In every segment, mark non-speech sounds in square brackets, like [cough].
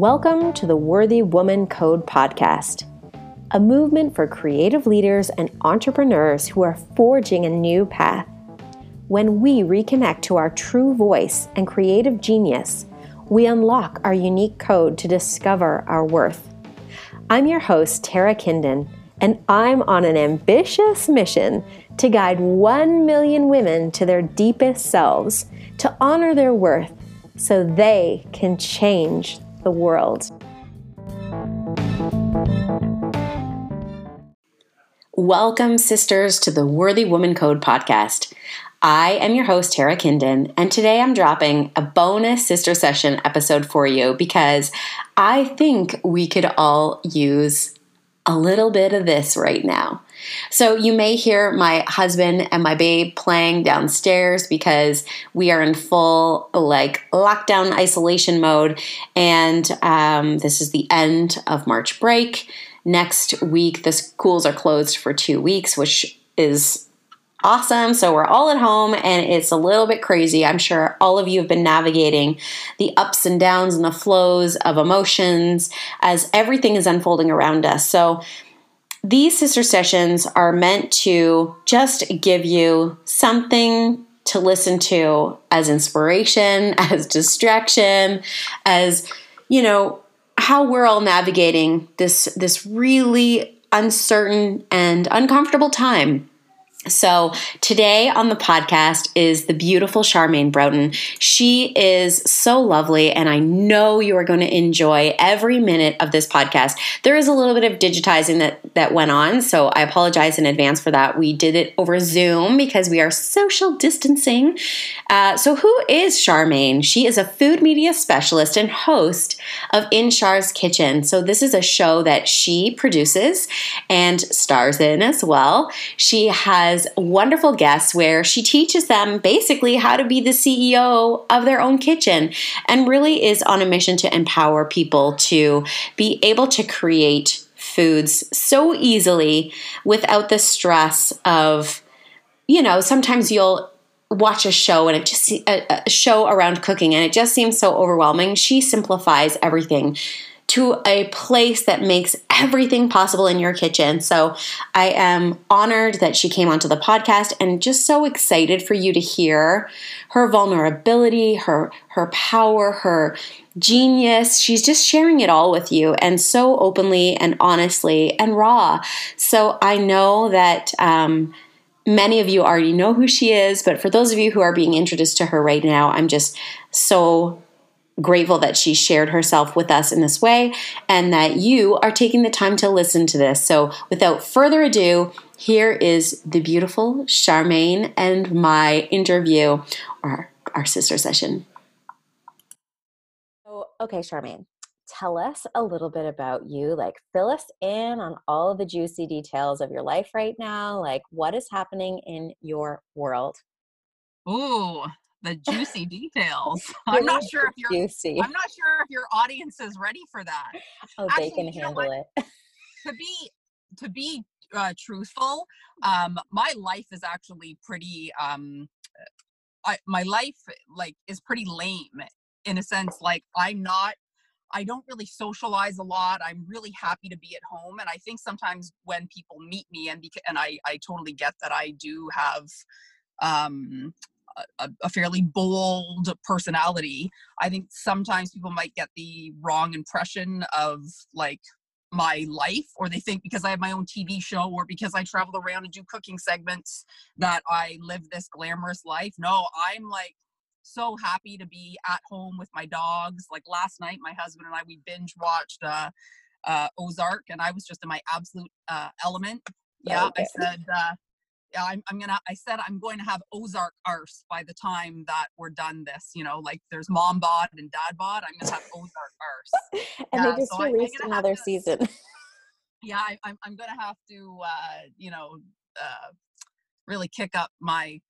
Welcome to the Worthy Woman Code podcast, a movement for creative leaders and entrepreneurs who are forging a new path. When we reconnect to our true voice and creative genius, we unlock our unique code to discover our worth. I'm your host, Tara Kindon, and I'm on an ambitious mission to guide 1 million women to their deepest selves, to honor their worth so they can change the world. Welcome, sisters, to the Worthy Woman Code podcast. I am your host, Tara Kindon, and today I'm dropping a bonus sister session episode for you because I think we could all use a little bit of this right now. So you may hear my husband and my babe playing downstairs because we are in full like lockdown isolation mode, and um, this is the end of March break. Next week, the schools are closed for two weeks, which is awesome. So we're all at home and it's a little bit crazy. I'm sure all of you have been navigating the ups and downs and the flows of emotions as everything is unfolding around us. So these sister sessions are meant to just give you something to listen to as inspiration, [laughs] as distraction, as, you know, how we're all navigating this this really uncertain and uncomfortable time so, today on the podcast is the beautiful Charmaine Broughton. She is so lovely, and I know you are going to enjoy every minute of this podcast. There is a little bit of digitizing that, that went on, so I apologize in advance for that. We did it over Zoom because we are social distancing. Uh, so, who is Charmaine? She is a food media specialist and host of In Char's Kitchen. So, this is a show that she produces and stars in as well. She has has wonderful guests where she teaches them basically how to be the CEO of their own kitchen and really is on a mission to empower people to be able to create foods so easily without the stress of, you know, sometimes you'll watch a show and it just a, a show around cooking and it just seems so overwhelming. She simplifies everything to a place that makes everything possible in your kitchen. So I am honored that she came onto the podcast and just so excited for you to hear her vulnerability, her her power, her genius. She's just sharing it all with you and so openly and honestly and raw. So I know that um, many of you already know who she is, but for those of you who are being introduced to her right now, I'm just so grateful that she shared herself with us in this way and that you are taking the time to listen to this. So, without further ado, here is the beautiful Charmaine and my interview or our sister session. So, okay, Charmaine, tell us a little bit about you. Like, fill us in on all of the juicy details of your life right now. Like, what is happening in your world? Ooh, the juicy details. [laughs] I'm not sure if you're juicy. I'm not sure if your audience is ready for that. Oh, Actually, they can handle it. to be to be uh, truthful, um, my life is actually pretty. Um, I, my life like is pretty lame in a sense. Like I'm not. I don't really socialize a lot. I'm really happy to be at home, and I think sometimes when people meet me, and beca- and I I totally get that I do have um a, a, fairly bold personality i think sometimes people might get the wrong impression of like my life or they think because i have my own tv show or because i travel around and do cooking segments that i live this glamorous life. No i'm like so happy to be at home with my dogs. Like last night my husband and i we binge watched uh, uh ozark and i was just in my absolute uh element. Yeah okay. i said uh I'm, I'm gonna i said i'm going to have ozark arse by the time that we're done this you know like there's mom bod and dad bod i'm gonna have ozark arse. [laughs] And yeah, they just so released another to, season. [laughs] Yeah I, am I'm, I'm gonna have to uh you know uh really kick up my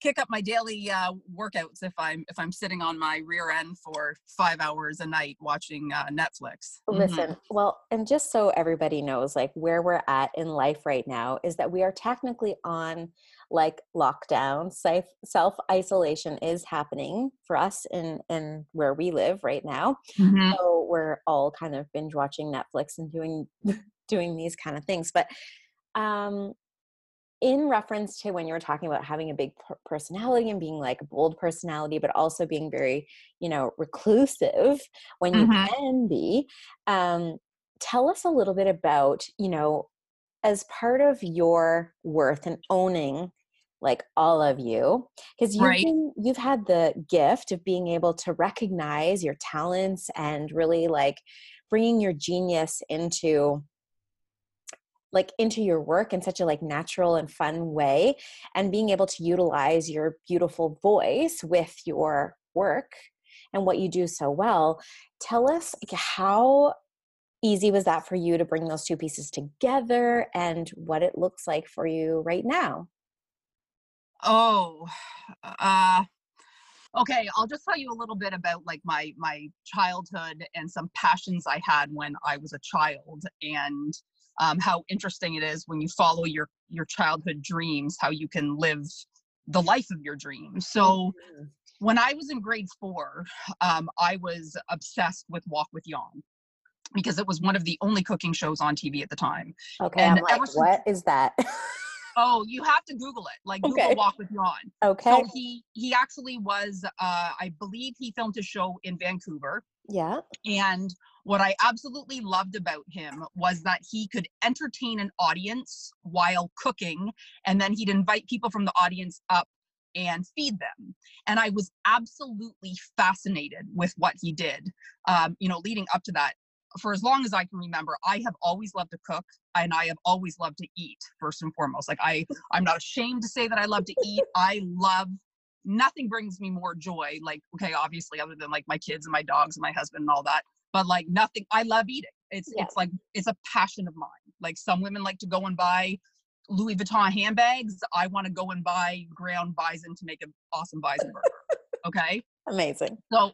kick up my daily uh, workouts if I'm if I'm sitting on my rear end for five hours a night watching uh, Netflix. Listen, mm-hmm. well, and just so everybody knows, like where we're at in life right now is that we are technically on like lockdown, self self isolation is happening for us in in where we live right now. Mm-hmm. So we're all kind of binge watching Netflix and doing [laughs] doing these kind of things. But um, in reference to when you were talking about having a big personality and being like a bold personality, but also being very, you know, reclusive when you mm-hmm. can be. Um, tell us a little bit about, you know, as part of your worth and owning like all of you because you've right. been, you've had the gift of being able to recognize your talents and really like bringing your genius into like into your work in such a like natural and fun way and being able to utilize your beautiful voice with your work and what you do so well tell us how easy was that for you to bring those two pieces together and what it looks like for you right now? Oh uh okay i'll just tell you a little bit about like my my childhood and some passions i had when i was a child and um, how interesting it is when you follow your your childhood dreams how you can live the life of your dreams. So mm-hmm. when i was in grade four um, i was obsessed with Wok with Yan because it was one of the only cooking shows on tv at the time. Okay and i'm like since, what is that? Oh you have to google it like okay. google Wok with Yan okay. so he he actually was uh i believe he filmed his show in vancouver yeah and what I absolutely loved about him was that he could entertain an audience while cooking, and then he'd invite people from the audience up and feed them. And I was absolutely fascinated with what he did. Um, you know, leading up to that, for as long as I can remember, I have always loved to cook and I have always loved to eat first and foremost. Like I, I'm not ashamed to say that I love to eat. I love nothing brings me more joy. Like, okay, obviously other than like my kids and my dogs and my husband and all that, but like nothing i love eating it's yeah. it's like it's a passion of mine like some women like to go and buy louis vuitton handbags i want to go and buy ground bison to make an awesome bison burger okay amazing so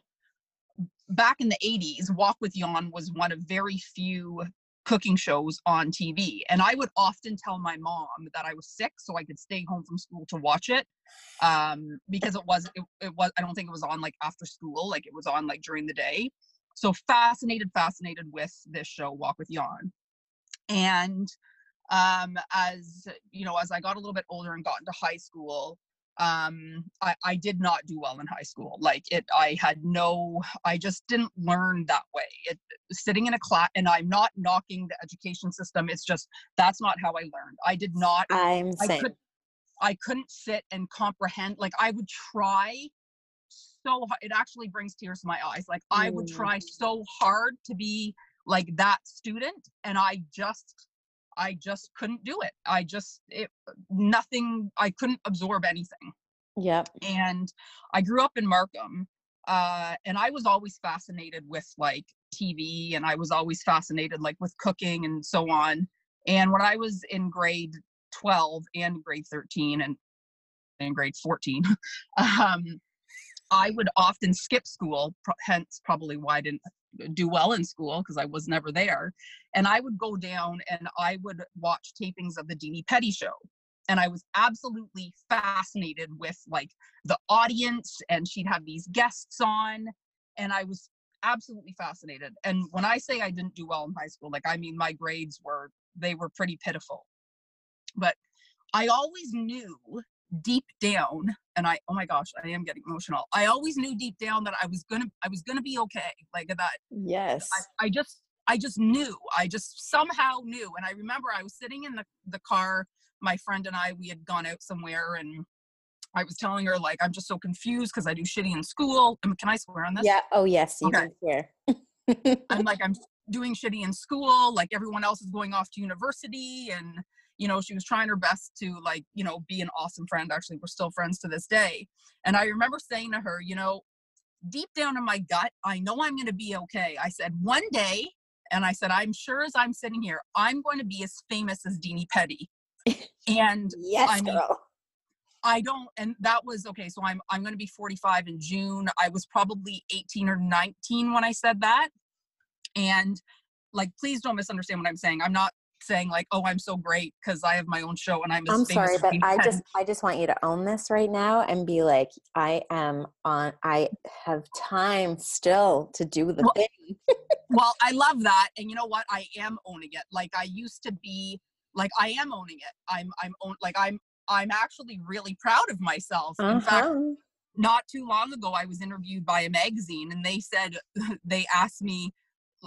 back in the 80s Wok with Yan was one of very few cooking shows on tv and i would often tell my mom that i was sick so i could stay home from school to watch it um because it was it, it was i don't think it was on like after school like it was on like during the day so fascinated, fascinated with this show, Wok with Yan. And um, as you know, as I got a little bit older and got into high school, um, I, I did not do well in high school. Like it, I had no, I just didn't learn that way. It sitting in a class, and I'm not knocking the education system. It's just that's not how I learned. I did not. I'm I saying. Could, I couldn't sit and comprehend. Like I would try so it actually brings tears to my eyes like i would mm. try so hard to be like that student and i just i just couldn't do it i just it nothing i couldn't absorb anything yep and i grew up in markham uh, and i was always fascinated with like tv and i was always fascinated like with cooking and so on and when i was in grade 12 and grade 13 and in grade 14 [laughs] um, I would often skip school, hence probably why I didn't do well in school because I was never there. And I would go down and I would watch tapings of the Dini Petty show. And I was absolutely fascinated with like the audience, and she'd have these guests on. And I was absolutely fascinated. And when I say I didn't do well in high school, like I mean my grades were they were pretty pitiful. But I always knew deep down and i oh my gosh i am getting emotional. I always knew deep down that i was gonna i was gonna be okay like that yes. I, I just i just knew i just somehow knew and i remember i was sitting in the, the car my friend and i we had gone out somewhere and i was telling her like i'm just so confused because i do shitty in school. And can i swear on this? Yeah oh yes you okay. can swear. I'm [laughs] like i'm doing shitty in school like everyone else is going off to university and you know she was trying her best to like you know be an awesome friend actually we're still friends to this day and i remember saying to her you know deep down in my gut i know i'm going to be okay i said one day and i said i'm sure as i'm sitting here i'm going to be as famous as Dini Petty and [laughs] yes I mean, girl. I don't, and that was okay. So I'm I'm going to be 45 in June. I was probably 18 or 19 when I said that, and like, please don't misunderstand what I'm saying. I'm not saying like, "Oh, I'm so great because I have my own show and I'm." I'm sorry, but I just I just want you to own this right now and be like, I am on. I have time still to do the well, thing. well, I love that, and you know what? I am owning it. Like I used to be. Like I am owning it. I'm I'm own like I'm I'm actually really proud of myself. Uh-huh. In fact, uh-huh. not too long ago, I was interviewed by a magazine, and they said [laughs] they asked me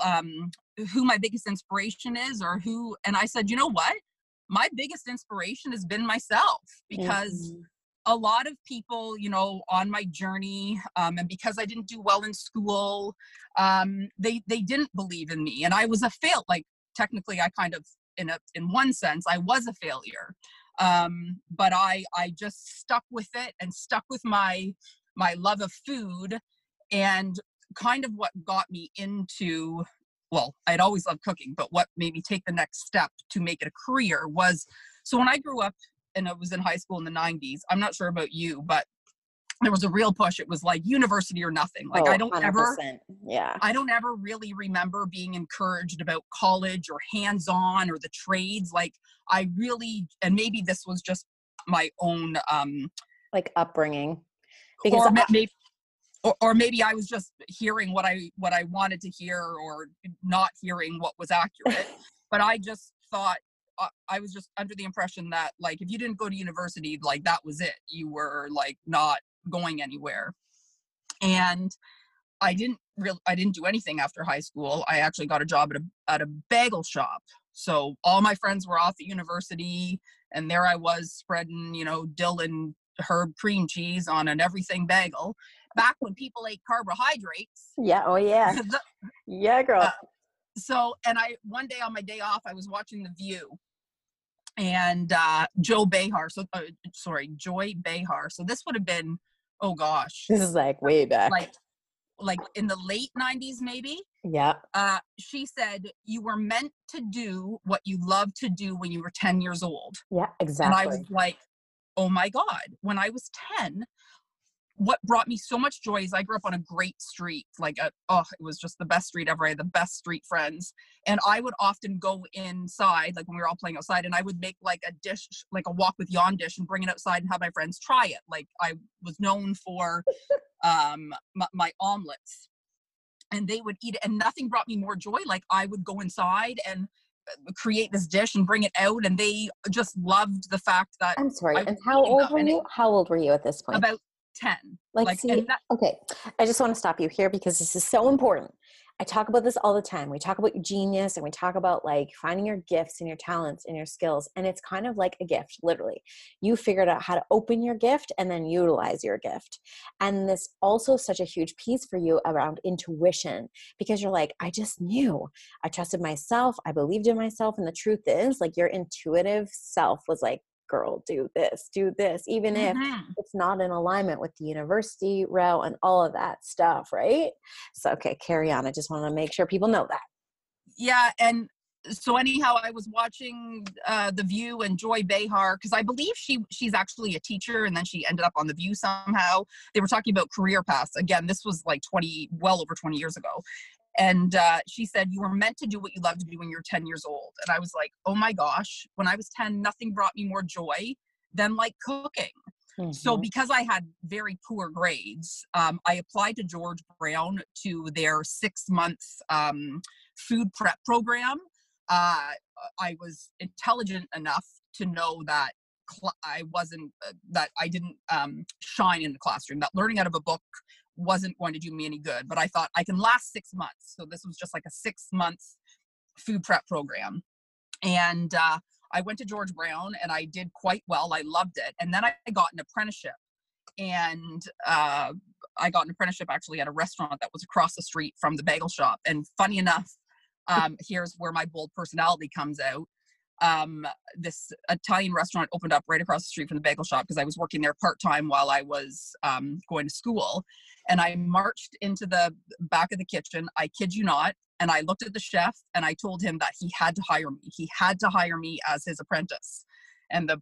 um, who my biggest inspiration is or who and i said you know what my biggest inspiration has been myself because mm-hmm. a lot of people you know on my journey um, and because i didn't do well in school um, they they didn't believe in me and i was a fail like technically i kind of in a in one sense i was a failure um, but i i just stuck with it and stuck with my my love of food and kind of what got me into well, I'd always loved cooking, but what made me take the next step to make it a career was so when I grew up and I was in high school in the 90s, I'm not sure about you, but there was a real push. It was like university or nothing. Like oh, I don't 100%. ever, yeah, I don't ever really remember being encouraged about college or hands-on or the trades. Like I really, and maybe this was just my own, um, like upbringing, because or maybe, or, or maybe I was just hearing what I what I wanted to hear or not hearing what was accurate. [laughs] but I just thought uh, I was just under the impression that like if you didn't go to university, like that was it. You were like not going anywhere. And I didn't really I didn't do anything after high school. I actually got a job at a at a bagel shop. So all my friends were off at university and there I was spreading, you know, dill and herb cream cheese on an everything bagel back when people ate carbohydrates. Yeah. Oh yeah. [laughs] the, yeah, girl. Uh, so, and I one day on my day off, I was watching The View, and uh, Joe Behar. So, uh, sorry, Joy Behar. So this would have been, oh gosh, this is like way back, like like in the late 90s maybe yeah uh, she said you were meant to do what you loved to do when you were 10 years old yeah exactly and i was like oh my god when i was 10 what brought me so much joy is I grew up on a great street. Like, a, oh, it was just the best street ever. I had the best street friends. And I would often go inside, like when we were all playing outside, and I would make like a dish, like a Wok with Yan dish and bring it outside and have my friends try it. Like, I was known for [laughs] um, my, my omelets. And they would eat it, and nothing brought me more joy. Like, I would go inside and uh, create this dish and bring it out and they just loved the fact that i'm sorry and how old were you how old were you at this point about 10 like, like see, that- okay i just want to stop you here because this is so important. I talk about this all the time. We talk about your genius and we talk about like finding your gifts and your talents and your skills and it's kind of like a gift literally. You figured out how to open your gift and then utilize your gift. And this also such a huge piece for you around intuition because you're like i just knew. I trusted myself. I believed in myself. And the truth is like your intuitive self was like girl, do this, do this, even mm-hmm. if it's not in alignment with the university route and all of that stuff, right? So, okay, carry on. I just want to make sure people know that. Yeah. And so anyhow, I was watching uh, The View and Joy Behar because I believe she she's actually a teacher, and then she ended up on The View somehow. They were talking about career paths. Again, this was like twenty, well over twenty years ago, and uh, she said, You were meant to do what you love to do when you're 10 years old. And I was like, Oh my gosh, when I was 10, nothing brought me more joy than like cooking. Mm-hmm. So, because I had very poor grades, um, I applied to George Brown to their six month um, food prep program. Uh, I was intelligent enough to know that cl- I wasn't, uh, that I didn't um, shine in the classroom, that learning out of a book wasn't going to do me any good. But I thought I can last six months. So this was just like a six month food prep program. And uh, I went to George Brown and I did quite well. I loved it. And then I got an apprenticeship. And uh, I got an apprenticeship actually at a restaurant that was across the street from the bagel shop. And funny enough, um, here's where my bold personality comes out um, this Italian restaurant opened up right across the street from the bagel shop because I was working there part time while I was um, going to school. And I marched into the back of the kitchen. I kid you not. And I looked at the chef and I told him that he had to hire me. He had to hire me as his apprentice. And the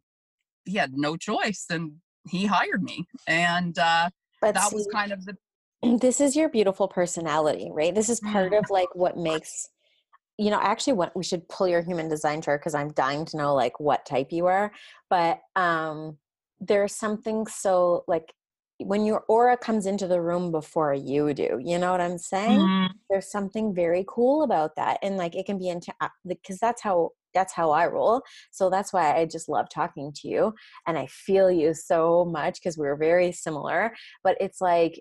he had no choice and he hired me. And uh, but that see, was kind of the [clears throat] this is your beautiful personality, right? This is part of like what makes you know, actually, what we should pull your human design chart because I'm dying to know like what type you are. But um, there's something so like when your aura comes into the room before you do you know what i'm saying mm-hmm. there's something very cool about that and like it can be into because that's how that's how i roll so that's why i just love talking to you and i feel you so much because we're very similar but it's like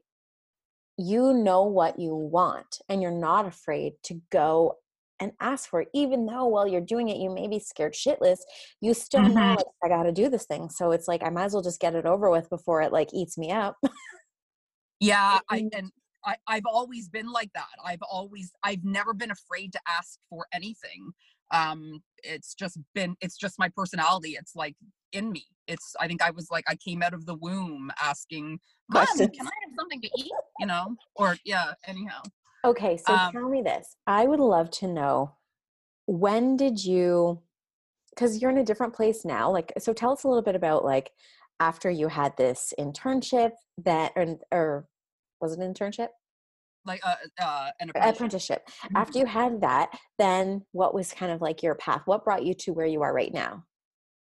you know what you want and you're not afraid to go and ask for it even though while you're doing it you may be scared shitless you still mm-hmm. know like i gotta do this thing so it's like i might as well just get it over with before it like eats me up. Yeah [laughs] i and I, i've always been like that i've always i've never been afraid to ask for anything um it's just been it's just my personality it's like in me it's i think i was like i came out of the womb asking Mom, can i have something to eat? you know or yeah anyhow Okay, so um, tell me this. I would love to know when did you because you're in a different place now. Like so tell us a little bit about like after you had this internship that or, or was it an internship? Like uh, uh, an apprenticeship. apprenticeship. Mm-hmm. After you had that, then what was kind of like your path? What brought you to where you are right now?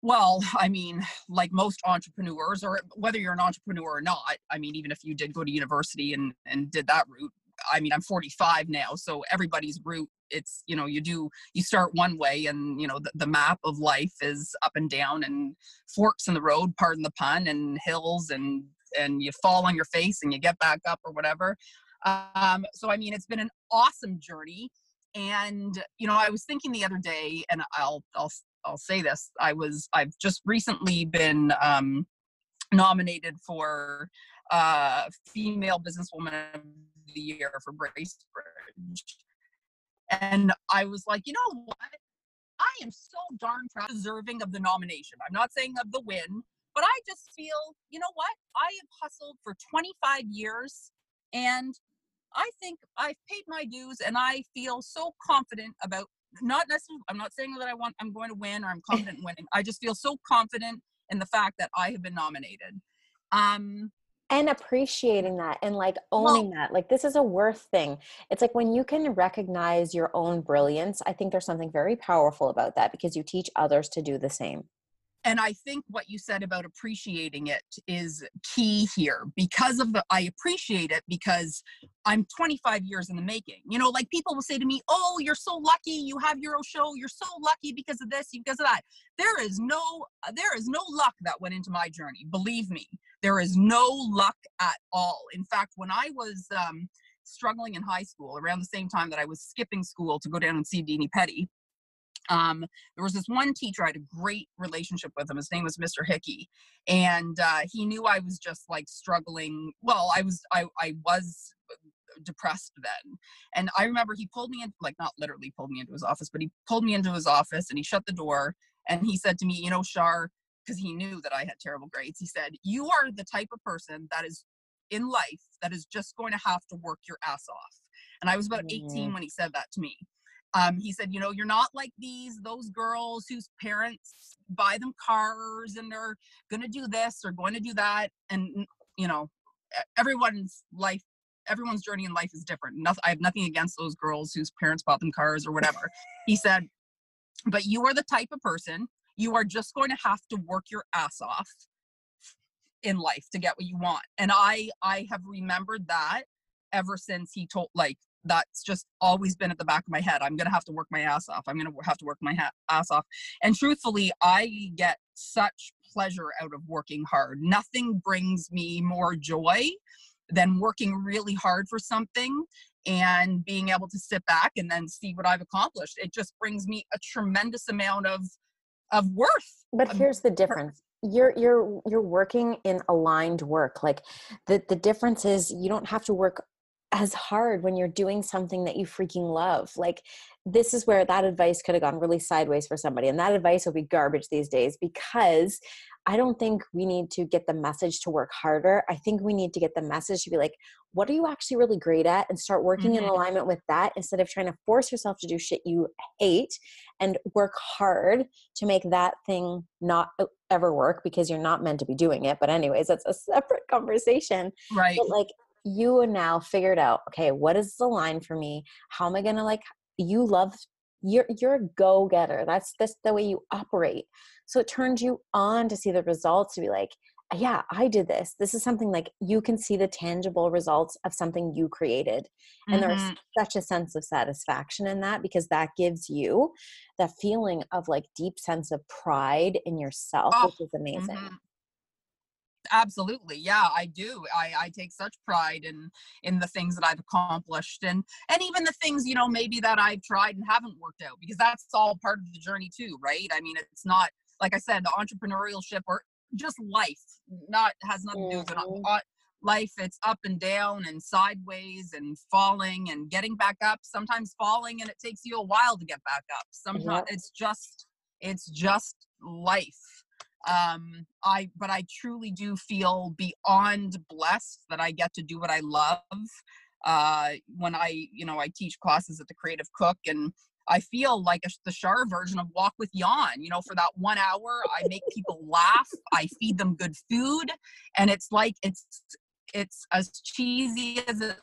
Well, I mean, like most entrepreneurs, or whether you're an entrepreneur or not, I mean, even if you did go to university and, and did that route, I mean, I'm 45 now, so everybody's route, it's, you know, you do, you start one way and, you know, the, the map of life is up and down and forks in the road, pardon the pun, and hills and, and you fall on your face and you get back up or whatever. Um, so, I mean, it's been an awesome journey. And, you know, I was thinking the other day, and I'll, I'll, I'll say this, I was, I've just recently been, um, nominated for uh, female businesswoman of the year for Bracebridge. And I was like, you know what? I am so darn proud, deserving of the nomination. I'm not saying of the win, but I just feel, you know what? I have hustled for 25 years and I think I've paid my dues and I feel so confident about not necessarily I'm not saying that I want I'm going to win or I'm confident in winning. I just feel so confident in the fact that I have been nominated. Um and appreciating that and like owning well, that like this is a worth thing. It's like when you can recognize your own brilliance i think there's something very powerful about that because you teach others to do the same. And i think what you said about appreciating it is key here because of the i appreciate it because i'm 25 years in the making. You know like people will say to me oh you're so lucky you have your own show you're so lucky because of this because of that. There is no uh, there is no luck that went into my journey believe me there is no luck at all in fact when i was um, struggling in high school around the same time that i was skipping school to go down and see Dini Petty um, there was this one teacher I had a great relationship with him. His name was Mr. Hickey, and uh, he knew I was just like struggling. Well, I was I I was depressed then, and I remember he pulled me in, like not literally pulled me into his office, but he pulled me into his office and he shut the door and he said to me, you know, Shar, because he knew that I had terrible grades. He said, "You are the type of person that is in life that is just going to have to work your ass off." And I was about 18 mm. when he said that to me um, he said you know you're not like these those girls whose parents buy them cars and they're going to do this or going to do that and you know everyone's life everyone's journey in life is different nothing, i have nothing against those girls whose parents bought them cars or whatever he said but you are the type of person you are just going to have to work your ass off in life to get what you want and i i have remembered that ever since he told like that's just always been at the back of my head. I'm going to have to work my ass off. I'm going to have to work my ha- ass off. And truthfully, I get such pleasure out of working hard. Nothing brings me more joy than working really hard for something and being able to sit back and then see what I've accomplished. It just brings me a tremendous amount of of worth. But um, here's the difference you're you're you're working in aligned work like the the difference is you don't have to work as hard when you're doing something that you freaking love. Like, this is where that advice could have gone really sideways for somebody. And that advice will be garbage these days because I don't think we need to get the message to work harder. I think we need to get the message to be like, what are you actually really great at? And start working mm-hmm. in alignment with that instead of trying to force yourself to do shit you hate and work hard to make that thing not ever work because you're not meant to be doing it. But, anyways, that's a separate conversation. Right. But, like, you now figured out okay what is the line for me? How am i gonna like you love you're you're a go-getter. That's that's the way you operate. So it turns you on to see the results to be like yeah i did this. This is something like you can see the tangible results of something you created. And mm-hmm. there's such a sense of satisfaction in that because that gives you that feeling of like deep sense of pride in yourself oh, which is amazing. mm-hmm absolutely yeah i do i i take such pride in in the things that i've accomplished and and even the things you know maybe that i've tried and haven't worked out because that's all part of the journey too right i mean it's not like i said the entrepreneurship or just life not has nothing to do with it mm-hmm. life it's up and down and sideways and falling and getting back up sometimes falling and it takes you a while to get back up sometimes yep. it's just it's just life um i but i truly do feel beyond blessed that i get to do what i love uh when i you know i teach classes at the creative cook and i feel like a, the Shar version of Wok with Yan you know for that one hour i make people laugh i feed them good food and it's like it's it's as cheesy as it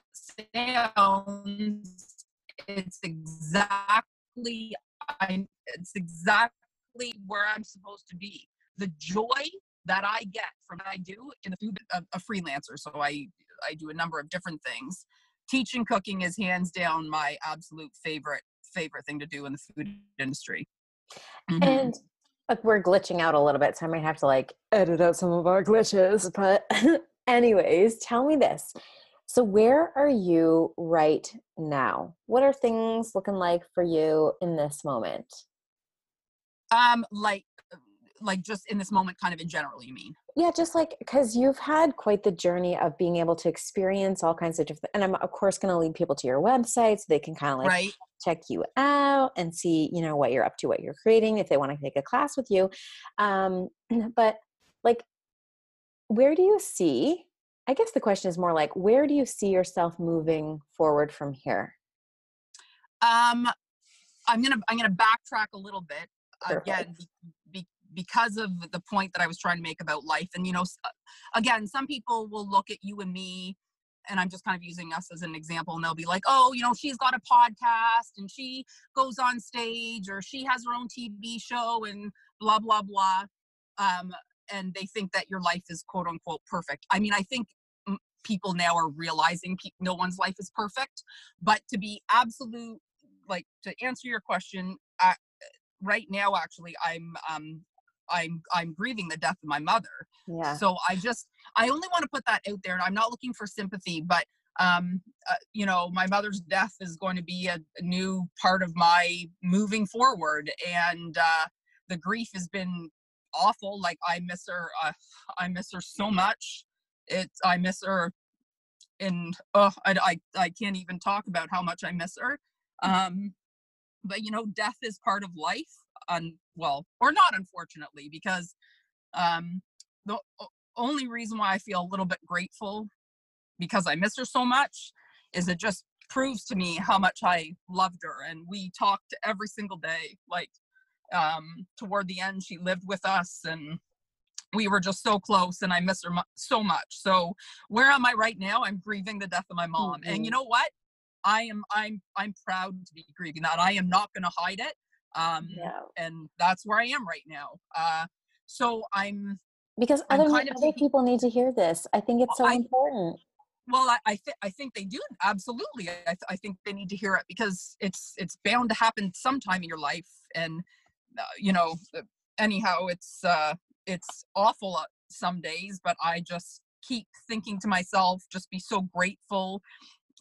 sounds it's exactly i it's exactly where i'm supposed to be the joy that I get from what I do in the food a, a freelancer. So I I do a number of different things. Teaching cooking is hands down my absolute favorite favorite thing to do in the food industry. Mm-hmm. And like we're glitching out a little bit, so I might have to like edit out some of our glitches. But [laughs] anyways, tell me this. So where are you right now? What are things looking like for you in this moment? Um, like like just in this moment kind of in general you mean yeah just like because you've had quite the journey of being able to experience all kinds of different and i'm of course going to lead people to your website so they can kind of like right. check you out and see you know what you're up to what you're creating if they want to take a class with you um [clears throat] but like where do you see i guess the question is more like where do you see yourself moving forward from here um i'm gonna i'm gonna backtrack a little bit Perfect. again because of the point that I was trying to make about life. And, you know, uh, again, some people will look at you and me, and I'm just kind of using us as an example, and they'll be like, oh, you know, she's got a podcast and she goes on stage or she has her own TV show and blah, blah, blah. Um, and they think that your life is quote unquote perfect. I mean, I think people now are realizing pe- no one's life is perfect, but to be absolute, like to answer your question, uh, right now actually i'm um I'm I'm grieving the death of my mother. Yeah. So I just I only want to put that out there, and I'm not looking for sympathy, but um, uh, you know, my mother's death is going to be a, a new part of my moving forward, and uh, the grief has been awful. Like I miss her. Uh, I miss her so much. It's I miss her, and oh, I, I I can't even talk about how much I miss her. Um, but you know, death is part of life un well or not unfortunately because um the only reason why i feel a little bit grateful because i miss her so much is it just proves to me how much i loved her and we talked every single day like um toward the end she lived with us and we were just so close and i miss her so much so where am i right now i'm grieving the death of my mom mm-hmm. and you mm-hmm. know what i am i'm i'm proud to be grieving that i am not going to hide it um yeah. and that's where i am right now uh so i'm because other, other taking, people need to hear this i think it's so I, important well i I, th- I think they do absolutely I, th- I think they need to hear it because it's it's bound to happen sometime in your life and uh, you know uh, anyhow it's uh it's awful uh, some days but i just keep thinking to myself just be so grateful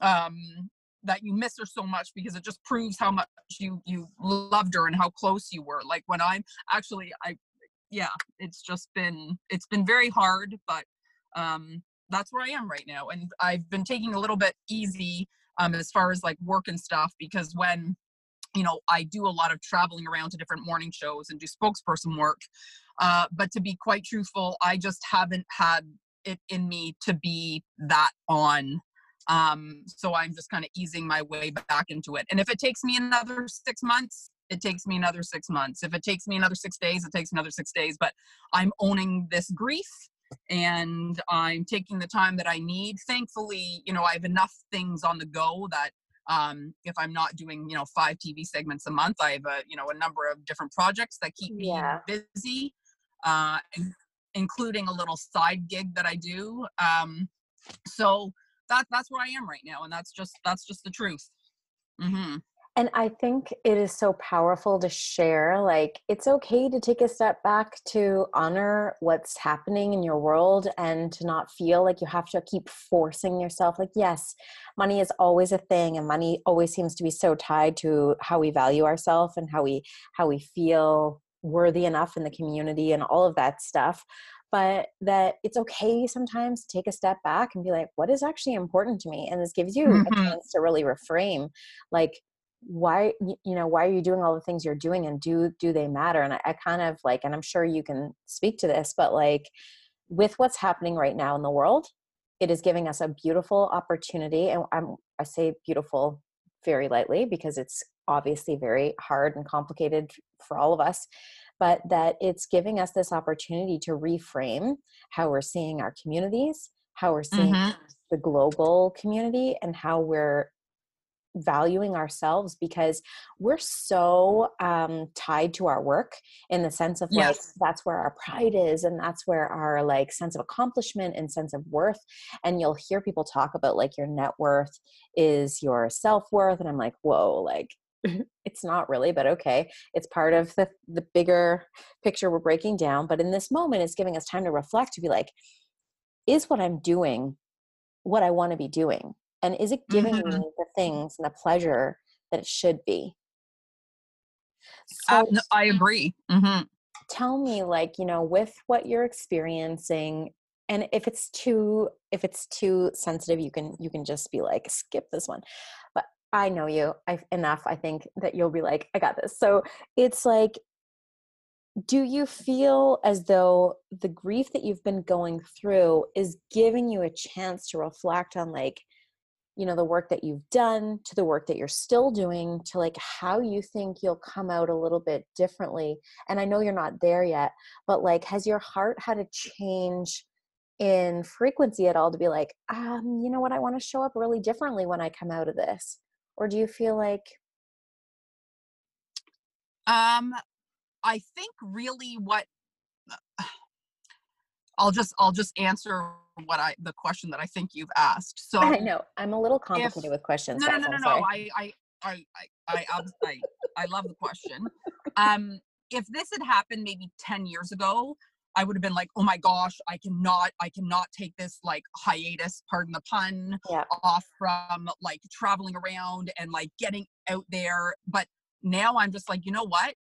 um that you miss her so much because it just proves how much you you loved her and how close you were. Like when i'm actually i yeah it's just been it's been very hard but um that's where i am right now and i've been taking a little bit easy um as far as like work and stuff because when you know i do a lot of traveling around to different morning shows and do spokesperson work uh but to be quite truthful i just haven't had it in me to be that on um, so I'm just kind of easing my way back into it. And if it takes me another six months, it takes me another six months. If it takes me another six days, it takes another six days. But I'm owning this grief and I'm taking the time that I need. Thankfully, you know, I have enough things on the go that um, if i'm not doing you know five tv segments a month i have a you know a number of different projects that keep me Yeah. busy uh, including a little side gig that i do um, so that that's where i am right now and that's just that's just the truth hmm And I think it is so powerful to share. Like, it's okay to take a step back to honor what's happening in your world and to not feel like you have to keep forcing yourself. Like, yes, money is always a thing, and money always seems to be so tied to how we value ourselves and how we how we feel worthy enough in the community and all of that stuff but that it's okay sometimes to take a step back and be like what is actually important to me and this gives you Mhm. a chance to really reframe like why you know why are you doing all the things you're doing and do do they matter and I, I kind of like and i'm sure you can speak to this but like with what's happening right now in the world it is giving us a beautiful opportunity and I'm, i say beautiful very lightly because it's obviously very hard and complicated for all of us but that it's giving us this opportunity to reframe how we're seeing our communities how we're seeing Mhm. the global community and how we're valuing ourselves because we're so um, tied to our work in the sense of like Yes. that's where our pride is and that's where our like sense of accomplishment and sense of worth and you'll hear people talk about like your net worth is your self-worth and i'm like whoa like it's not really but okay. It's part of the the bigger picture we're breaking down but in this moment it's giving us time to reflect to be like is what i'm doing what i want to be doing? And is it giving Mhm. me the things and the pleasure that it should be? Uh, so no, i agree. Hmm tell me like you know with what you're experiencing and if it's too if it's too sensitive you can you can just be like skip this one. But i know you i enough i think that you'll be like i got this. So it's like do you feel as though the grief that you've been going through is giving you a chance to reflect on like you know the work that you've done to the work that you're still doing to like how you think you'll come out a little bit differently? And i know you're not there yet but like has your heart had a change in frequency at all to be like um you know what? I want to show up really differently when i come out of this or do you feel like Um, I think really what [sighs] I'll just I'll just answer what I the question that I think you've asked. [laughs] So i know i'm a little complicated with questions no no no no no. I I I I I, I I love the question. Um, if this had happened maybe ten years ago, I would have been like, oh my gosh, I cannot I cannot take this like hiatus, pardon the pun, yeah off from like traveling around and like getting out there. But now I'm just like, you know what?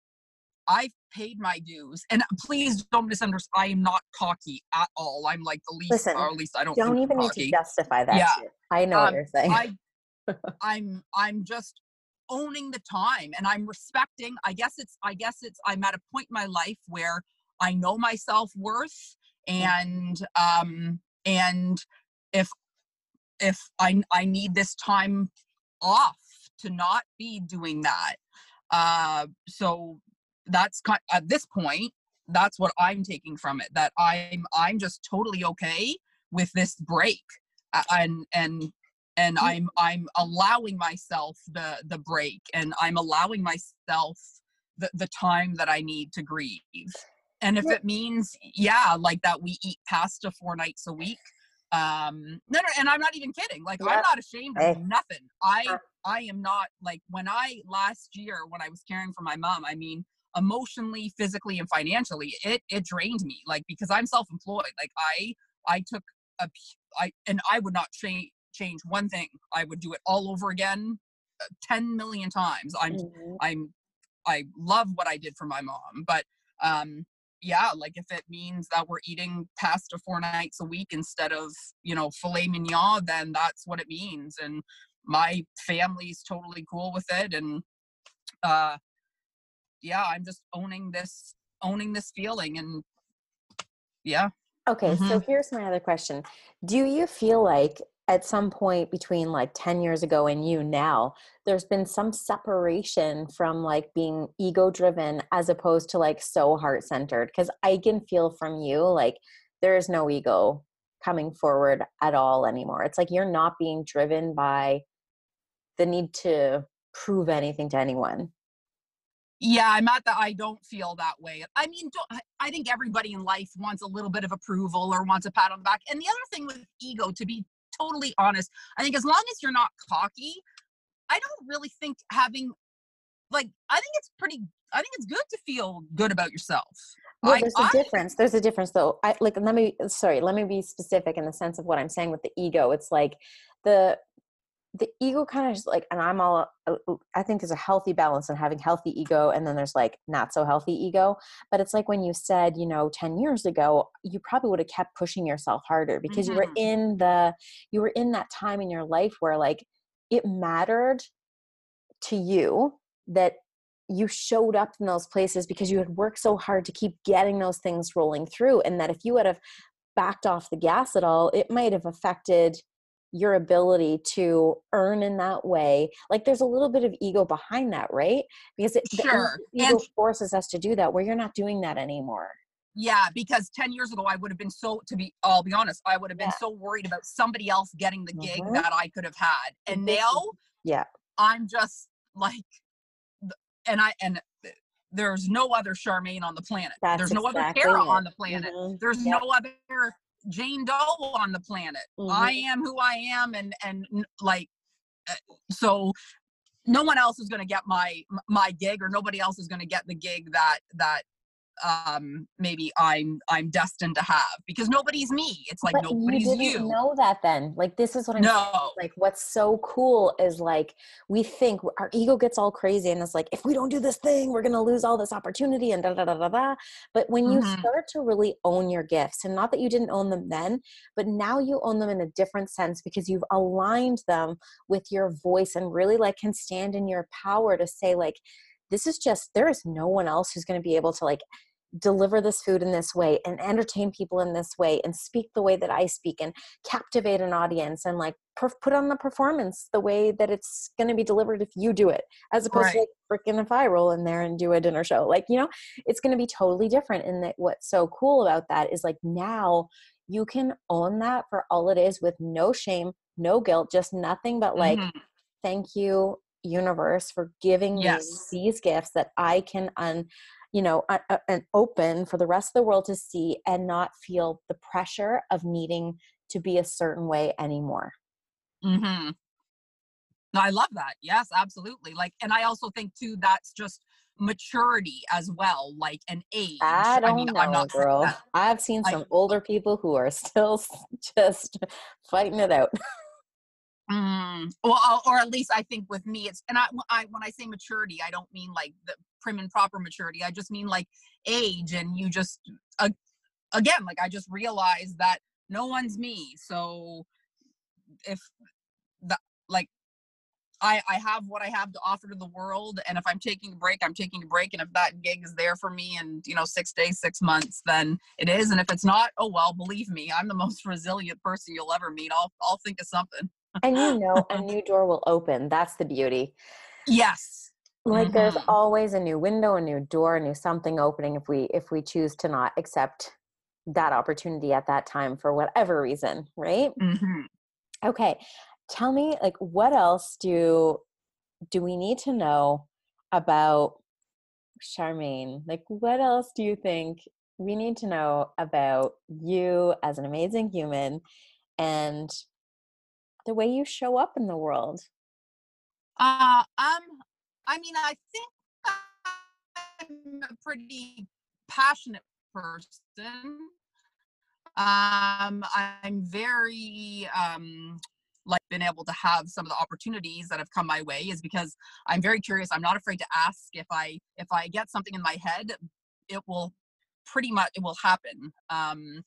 I've paid my dues. And please don't misunderstand. I am not cocky at all. I'm like the least, Listen, or at least I don't, don't even need to justify that Yeah. i know what Um, you're saying I, [laughs] I'm, I'm just owning the time and I'm respecting. I guess it's, I guess it's, I'm at a point in my life where I know my self worth and, um, and if, if I, I need this time off to not be doing that. Uh, so that's kind at this point, that's what I'm taking from it. That I'm I'm just totally okay with this break, and and and I'm I'm allowing myself the the break, and I'm allowing myself the the time that I need to grieve. And if it means, yeah, like that we eat pasta four nights a week, um no no and i'm not even kidding like Yeah. i'm not ashamed of Hey. nothing i i am not like when i last year when i was caring for my mom i mean emotionally physically and financially it it drained me like because i'm self-employed like i i took a i and i would not change change one thing i would do it all over again uh, 10 million times i'm Mhm. i'm i love what i did for my mom but um yeah like if it means that we're eating pasta four nights a week instead of you know filet mignon then that's what it means and my family's totally cool with it and uh yeah i'm just owning this owning this feeling and yeah Okay, so Mhm. here's my other question. Do you feel like at some point between like 10 years ago and you now, there's been some separation from like being ego driven as opposed to like so heart centered? Because I can feel from you like there is no ego coming forward at all anymore. It's like you're not being driven by the need to prove anything to anyone yeah i'm at that i don't feel that way i mean i think everybody in life wants a little bit of approval or wants a pat on the back and the other thing with ego to be totally honest i think as long as you're not cocky i don't really think having like i think it's pretty i think it's good to feel good about yourself well, there's a difference. There's a difference, though. I like. Let me. Sorry. Let me be specific in the sense of what I'm saying with the ego. It's like the the ego kind of just like, and I'm all. Uh, I think there's a healthy balance in having healthy ego, and then there's like not so healthy ego. But it's like when you said, you know, ten years ago, you probably would have kept pushing yourself harder because mm-hmm. you were mm-hmm. in the, you were in that time in your life where like it mattered to you that you showed up in those places because you had worked so hard to keep getting those things rolling through and that if you would have backed off the gas at all it might have affected your ability to earn in that way like there's a little bit of ego behind that right because it sure. the ego and forces us to do that where you're not doing that anymore yeah because 10 years ago i would have been so to be i'll be honest i would have been yeah. so worried about somebody else getting the gig mm-hmm. that i could have had and now yeah i'm just like and I and there's no other Charmaine on the planet. That's there's no exactly other Tara it. on the planet. Mm-hmm. There's yep. no other Jane Doe on the planet. Mm-hmm. I am who I am, and and like uh, so. No one else is going to get my my gig, or nobody else is going to get the gig that that um maybe i'm i'm destined to have because nobody's me it's like but nobody's you, didn't you know that then like this is what i'm no. saying. like what's so cool is like we think our ego gets all crazy and it's like if we don't do this thing we're gonna lose all this opportunity and da da da da da but when you mm-hmm. start to really own your gifts and not that you didn't own them then but now you own them in a different sense because you've aligned them with your voice and really like can stand in your power to say like this is just there is no one else who's going to be able to like deliver this food in this way and entertain people in this way and speak the way that I speak and captivate an audience and like per- put on the performance the way that it's going to be delivered if you do it as opposed right. to like freaking if I roll in there and do a dinner show like you know it's going to be totally different and that what's so cool about that is like now you can own that for all it is with no shame no guilt just nothing but like mm-hmm. thank you universe for giving yes. me these gifts that I can un you know uh, uh, and open for the rest of the world to see and not feel the pressure of needing to be a certain way anymore. Mm-hmm. No i love that. Yes absolutely like and i also think too that's just maturity as well like an age. I don't I mean, know I'm not girl. i've seen some older people who are [laughs] still just fighting it out Mm, well, or at least I think with me, it's and I, I when I say maturity, I don't mean like the prim and proper maturity. I just mean like age, and you just uh, again, like I just realized that no one's me. So if the like I, I have what I have to offer to the world. And if I'm taking a break, I'm taking a break. And if that gig is there for me in, you know, six days, six months, then it is. And if it's not, oh, well, believe me, I'm the most [laughs] resilient person you'll ever meet. I'll, I'll think of something and you know a [laughs] new door will open that's the beauty yes like mm-hmm. there's always a new window a new door a new something opening if we if we choose to not accept that opportunity at that time for whatever reason right mm-hmm. okay tell me like what else do do we need to know about charmaine like what else do you think we need to know about you as an amazing human and the way you show up in the world? Uh, um, I mean, I think I'm a pretty passionate person. Um, I'm very um, like been able to have some of the opportunities that have come my way is because I'm very curious. I'm not afraid to ask if I if I get something in my head, it will pretty much it will happen. Um,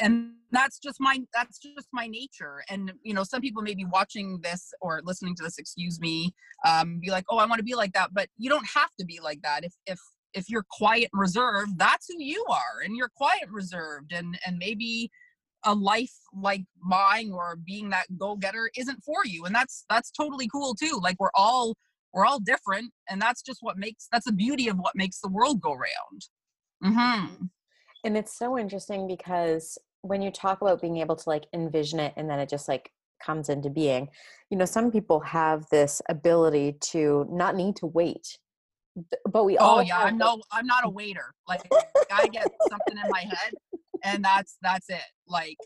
and that's just my that's just my nature and you know some people may be watching this or listening to this excuse me um be like oh i want to be like that but you don't have to be like that if if if you're quiet and reserved that's who you are and you're quiet and reserved and and maybe a life like mine or being that go-getter isn't for you and that's that's totally cool too like we're all we're all different and that's just what makes that's the beauty of what makes the world go round mm-hmm. and it's so interesting because when you talk about being able to like envision it and then it just like comes into being you know some people have this ability to not need to wait but we all oh all yeah i'm no i'm not a waiter like [laughs] i get something in my head and that's that's it like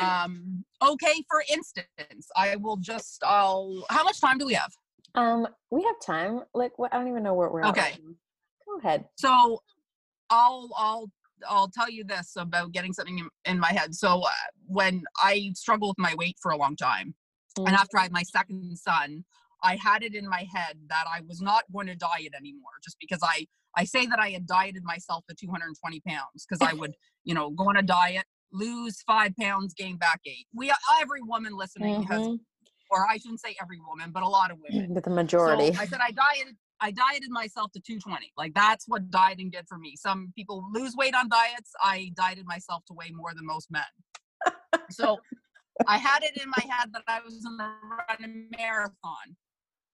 um okay for instance i will just i'll how much time do we have? Um we have time like what i don't even know where we're okay. at. go ahead. So i'll i'll I'll tell you this about getting something in, in my head. So uh, when I struggled with my weight for a long time, Mm. and after I had my second son, I had it in my head that I was not going to diet anymore, just because I I say that I had dieted myself to 220 pounds because I would [laughs] you know go on a diet, lose five pounds, gain back eight. We every woman listening has, Mhm. or I shouldn't say every woman, but a lot of women. but the majority So I said [laughs] I dieted. I dieted myself to 220. Like that's what dieting did for me. Some people lose weight on diets. I dieted myself to weigh more than most men. So I had it in my head that I was going to run a marathon.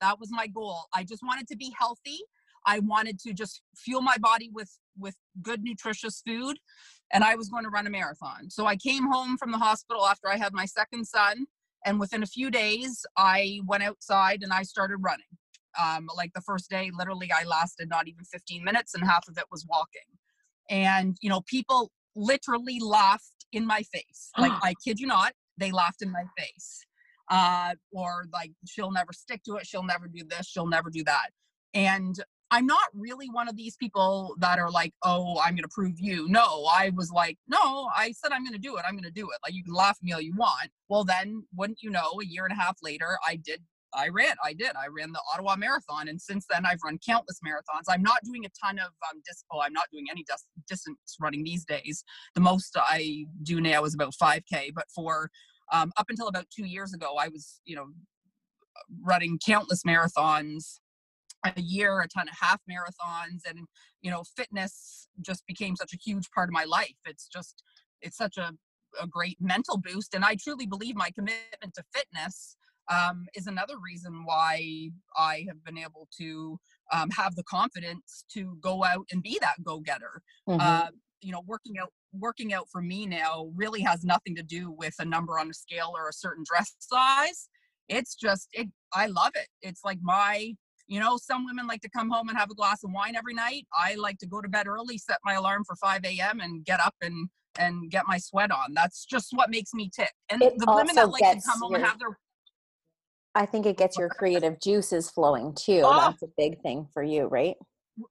That was my goal. I just wanted to be healthy. I wanted to just fuel my body with with good nutritious food and I was going to run a marathon. So I came home from the hospital after I had my second son and within a few days I went outside and I started running. Um, like the first day literally I lasted not even 15 minutes and half of it was walking. And you know people literally laughed in my face. [gasps] Like I kid you not, they laughed in my face. Uh, or like she'll never stick to it, she'll never do this, she'll never do that. And I'm not really one of these people that are like, oh, I'm going to prove you. No, I was like, no, I said I'm going to do it. I'm going to do it. Like, you can laugh at me all you want. Well, then, wouldn't you know, a year and a half later, I did. I ran. I did. I ran the Ottawa Marathon, and since then, I've run countless marathons. I'm not doing a ton of um, dis- oh, I'm not doing any dis- distance running these days. The most I do now is about 5K. But for um, up until about two years ago, I was, you know, running countless marathons a year, a ton of half marathons, and you know, fitness just became such a huge part of my life. It's just, it's such a, a great mental boost, and I truly believe my commitment to fitness um, is another reason why I have been able to um, have the confidence to go out and be that go-getter. Mhm. Uh, you know, working out working out for me now really has nothing to do with a number on a scale or a certain dress size. It's just it. I love it. It's like my you know, some women like to come home and have a glass of wine every night. I like to go to bed early, set my alarm for 5 a.m. and get up and and get my sweat on. That's just what makes me tick. And It the women that like to come home and have their i think it gets your creative juices flowing too Oh. that's a big thing for you right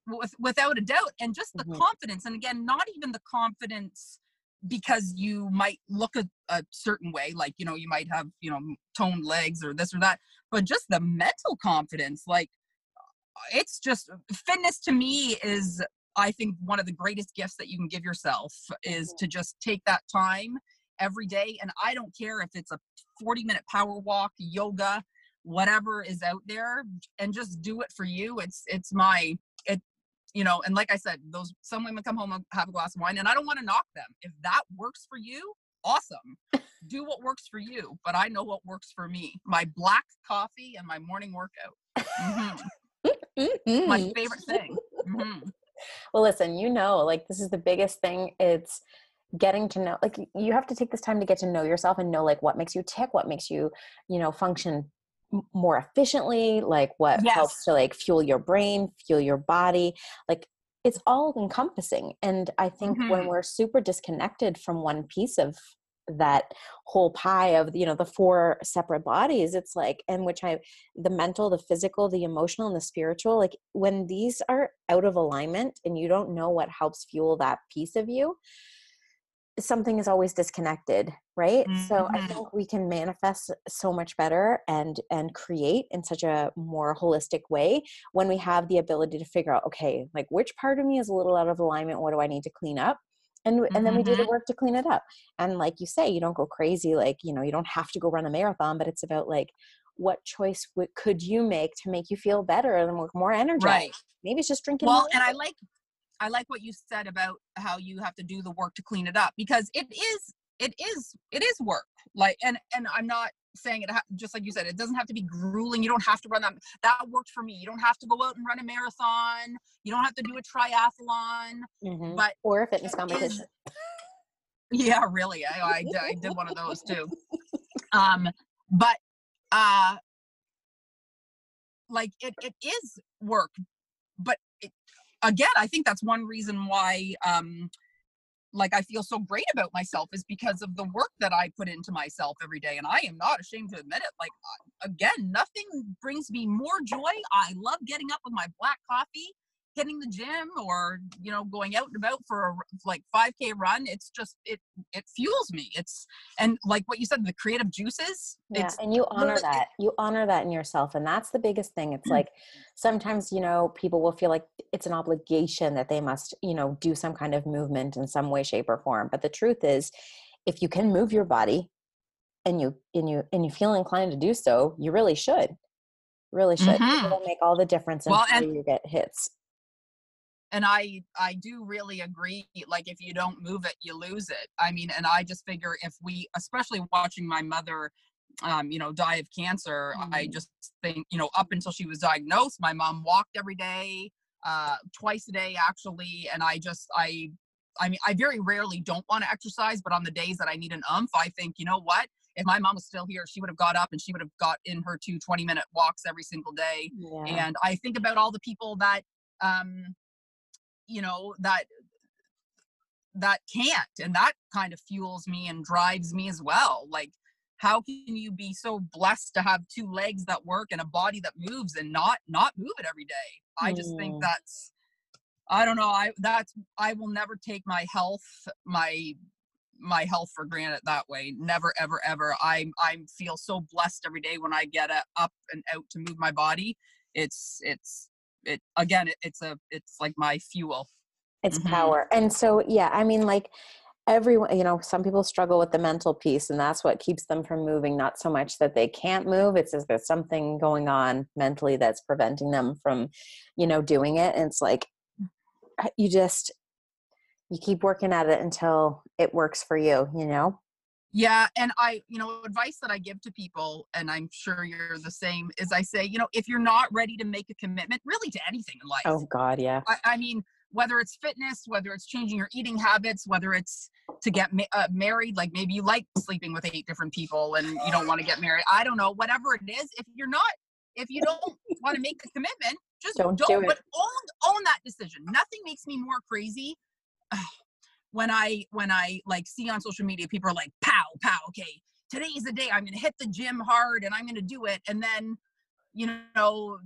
with, without a doubt and just the Mhm. confidence and again not even the confidence because you might look a, a certain way like you know you might have you know toned legs or this or that but just the mental confidence like uh, it's just uh, fitness to me is i think one of the greatest gifts that you can give yourself is mm-hmm. to just take that time every day and i don't care if it's a 40 minute power walk yoga whatever is out there and just do it for you it's it's my it you know and like i said those some women come home and have a glass of wine and i don't want to knock them if that works for you awesome do what works for you but i know what works for me my black coffee and my morning workout Mhm. my Mhm. favorite thing Mhm. well listen you know like this is the biggest thing it's getting to know like you have to take this time to get to know yourself and know like what makes you tick what makes you you know function more efficiently like what helps to like fuel your brain fuel your body like it's all encompassing and i think when Mhm. we're super disconnected from one piece of that whole pie of you know the four separate bodies it's like and which i the mental the physical the emotional and the spiritual like when these are out of alignment and you don't know what helps fuel that piece of you something is always disconnected right? So i Mhm. think we can manifest so much better and and create in such a more holistic way when we have the ability to figure out okay like which part of me is a little out of alignment? What do i need to clean up? And and then we do the Mhm. work to clean it up. And like you say you don't go crazy like you know you don't have to go run a marathon but it's about like what choice w- could you make to make you feel better and more, more energized right. Maybe it's just drinking well and i like i like what you said about how you have to do the work to clean it up because it is it is it is work. Like and and i'm not saying it ha- just like you said it doesn't have to be grueling. You don't have to run that that worked for me. You don't have to go out and run a marathon. You don't have to do a triathlon Mhm. but or a fitness competition is- [laughs] yeah really. I, I, did- I did one of those too. [laughs] Um but uh like it, it is work but again i think that's one reason why um like I feel so great about myself is because of the work that I put into myself every day. And I am not ashamed to admit it. Like, again, nothing brings me more joy. I love getting up with my black coffee hitting the gym or you know going out and about for a like 5k run it's just it it fuels me. It's and like what you said the creative juices yeah and you honor really, that you honor that in yourself and that's the biggest thing. It's like sometimes you know people will feel like it's an obligation that they must you know do some kind of movement in some way shape or form but the truth is if you can move your body and you and you and you feel inclined to do so you really should really should mm-hmm. it'll make all the difference in well, how you get hits and i i do really agree like if you don't move it you lose it i mean and i just figure if we especially watching my mother um, you know die of cancer mm-hmm. i just think you know up until she was diagnosed my mom walked every day uh twice a day actually and i just i i mean i very rarely don't want to exercise but on the days that i need an umph i think you know what if my mom was still here she would have got up and she would have got in her two 20 minute walks every single day yeah. and i think about all the people that um you know that that can't and that kind of fuels me and drives me as well like how can you be so blessed to have two legs that work and a body that moves and not not move it every day? I just think mm. that's i don't know i that's i will never take my health my my health for granted that way never ever ever. I i feel so blessed every day when i get up and out to move my body. It's it's it again it, it's a it's like my fuel. It's mm-hmm. power. And so yeah i mean like everyone you know some people struggle with the mental piece and that's what keeps them from moving not so much that they can't move it's just there's something going on mentally that's preventing them from you know doing it and it's like you just you keep working at it until it works for you you know yeah, and I, you know, advice that I give to people, and I'm sure you're the same, is I say, you know, if you're not ready to make a commitment, really to anything in life. Oh God, yeah. I, I mean, whether it's fitness, whether it's changing your eating habits, whether it's to get ma- uh, married, like maybe you like sleeping with eight different people and you don't want to get married. I don't know, whatever it is. If you're not, if you don't want to make the commitment, just don't, don't do it. But own own that decision. Nothing makes me more crazy [sighs] when I when I like see on social media, people are like, pow, pow, okay, today's the day I'm gonna hit the gym hard and I'm gonna do it. And then, you know,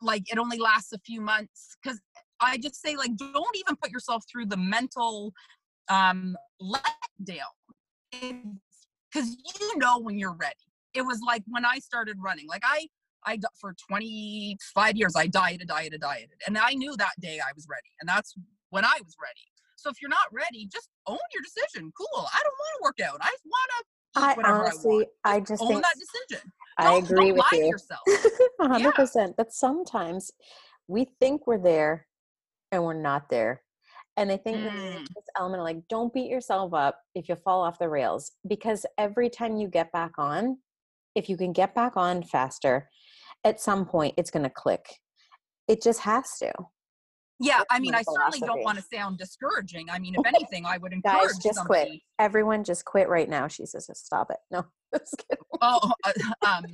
like it only lasts a few months. Cause I just say, like, don't even put yourself through the mental um letdown. Cause you know when you're ready. It was like when I started running, like I I for 25 years I dieted, dieted, dieted, and I knew that day I was ready, and that's when I was ready. So if you're not ready, just own your decision. Cool. I don't want to work out. I want to I honestly, I, I, just own think that decision. I don't, agree don't with you. yourself. [laughs] 100%. Yeah. But sometimes we think we're there and we're not there. And I think mm. this element of like, don't beat yourself up if you fall off the rails because every time you get back on, if you can get back on faster, at some point it's going to click. It just has to yeah i mean i certainly don't want to sound discouraging i mean if [laughs] anything i would encourage guys just somebody. quit. everyone just quit right now she says stop it. No [laughs] oh uh, [laughs] um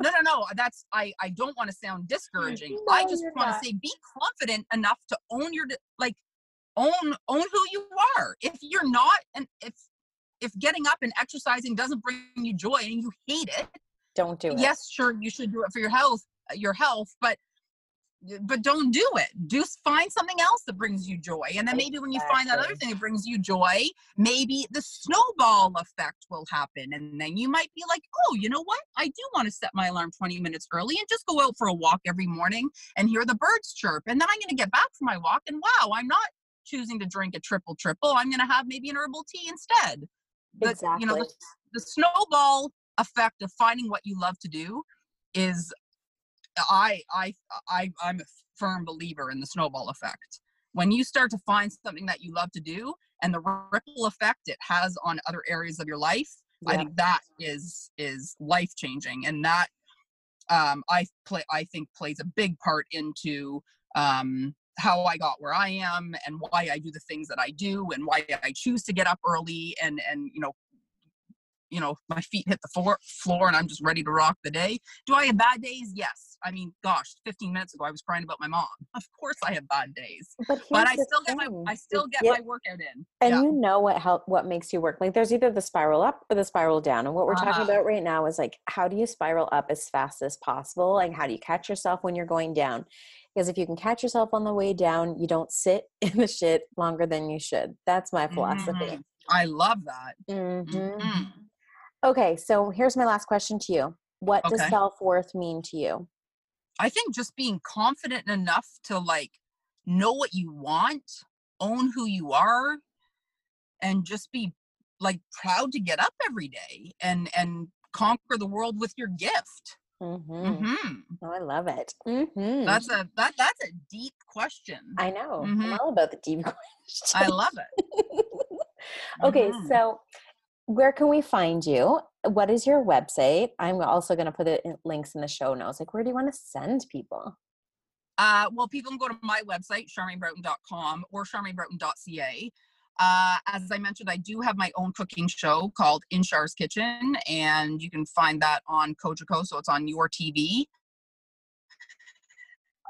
no no no that's i i don't want to sound discouraging. No, i just want to say be confident enough to own your like own own who you are. If you're not and if if getting up and exercising doesn't bring you joy and you hate it don't do it. yes sure you should do it for your health your health but but don't do it. Do find something else that brings you joy. And then maybe when you find that other thing that brings you joy, maybe the snowball effect will happen. And then you might be like, oh, you know what? I do want to set my alarm 20 minutes early and just go out for a walk every morning and hear the birds chirp. And then I'm going to get back from my walk and wow, I'm not choosing to drink a triple triple. I'm going to have maybe an herbal tea instead. But, exactly. you know, the, the snowball effect of finding what you love to do is I I I I'm a firm believer in the snowball effect. When you start to find something that you love to do and the ripple effect it has on other areas of your life, yeah. I think that is is life changing, and that um, I play I think plays a big part into um, how I got where I am and why I do the things that I do and why I choose to get up early and and you know you know my feet hit the floor floor and i'm just ready to rock the day do i have bad days yes i mean gosh 15 minutes ago i was crying about my mom [laughs] of course i have bad days But, but i still get my i still get Yeah, my workout in and yeah you know what help what makes you work. Like there's either the spiral up or the spiral down. And what we're talking Uh-huh. about right now is like how do you spiral up as fast as possible? Like how do you catch yourself when you're going down? Because if you can catch yourself on the way down, you don't sit [laughs] in the shit longer than you should. That's my philosophy. Mhm. i love that Mhm. Mhm. Okay, so here's my last question to you. What does self worth mean to you? I think just being confident enough to like know what you want, own who you are, and just be like proud to get up every day and and conquer the world with your gift. Mm-hmm. hmm Oh, I love it. Mm-hmm. That's a that that's a deep question. I know. I'm Mhm. all about the deep questions. [laughs] I love it. okay, Mhm. so where can we find you? What is your website? I'm also going to put the links in the show notes. Like, where do you want to send people? Uh, well, people can go to my website, charmainebroughton.com or charmainebroughton.ca. Uh, as I mentioned, I do have my own cooking show called In Char's Kitchen, and you can find that on Cogeco, so it's on your TV.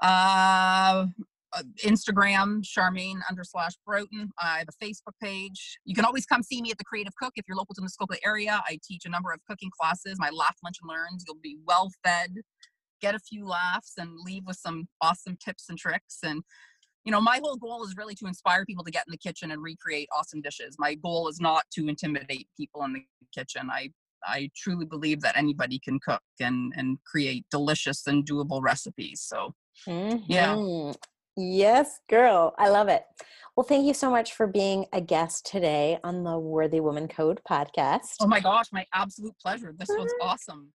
Uh, Uh, Instagram, Charmaine under slash Broughton. I have a Facebook page. You can always come see me at the Creative Cook if you're local to the Muskoka area. I teach a number of cooking classes. My Laugh Lunch and Learns. You'll be well fed, get a few laughs, and leave with some awesome tips and tricks. And you know, my whole goal is really to inspire people to get in the kitchen and recreate awesome dishes. My goal is not to intimidate people in the kitchen. I I truly believe that anybody can cook and and create delicious and doable recipes. So Yeah. Mm-hmm. Yes, girl. I love it. Well, thank you so much for being a guest today on the Worthy Woman Code podcast. Oh my gosh, my absolute pleasure. This was mm-hmm. awesome.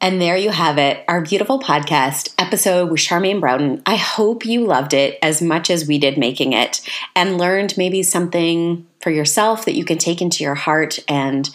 And there you have it, our beautiful podcast episode with Charmaine Broughton. I hope you loved it as much as we did making it and learned maybe something for yourself that you can take into your heart and,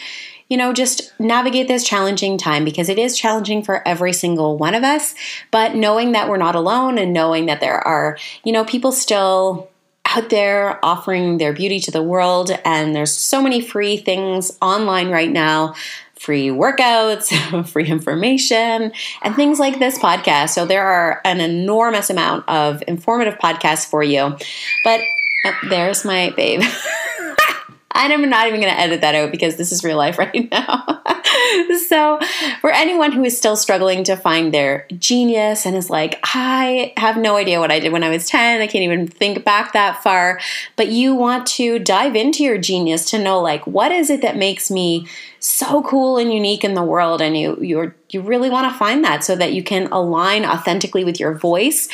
you know, just navigate this challenging time because it is challenging for every single one of us. But knowing that we're not alone and knowing that there are, you know, people still out there offering their beauty to the world and there's so many free things online right now free workouts, [laughs] free information, and things like this podcast. So there are an enormous amount of informative podcasts for you. But uh, there's my babe. [laughs] I'm not even going to edit that out because this is real life [laughs] right now. [laughs] so, for anyone who is still struggling to find their genius and is like, I have no idea what I did when I was 10, I can't even think back that far, but you want to dive into your genius to know, like, what is it that makes me so cool and unique in the world? And you you're you really want to find that so that you can align authentically with your voice.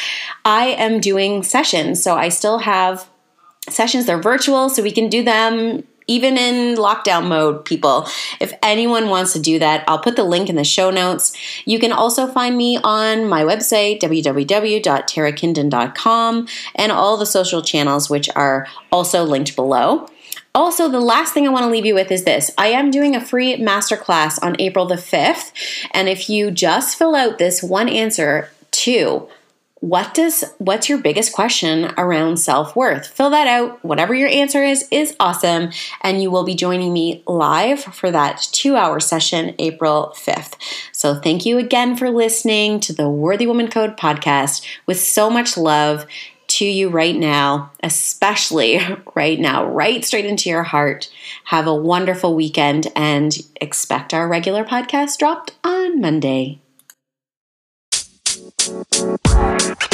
I am doing sessions so i still have sessions they're virtual so we can do them even in lockdown mode people if anyone wants to do that i'll put the link in the show notes you can also find me on my website www.tarakinden.com and all the social channels which are also linked below also, the last thing I want to leave you with is this. I am doing a free masterclass on April the 5th. And if you just fill out this one answer to what does what's your biggest question around self-worth? Fill that out. Whatever your answer is is awesome and you will be joining me live for that 2-hour session April 5th. So thank you again for listening to the Worthy Woman Code podcast with so much love to you right now, especially [laughs] right now, right straight into your heart. Have a wonderful weekend and expect our regular podcast dropped on Monday. Black.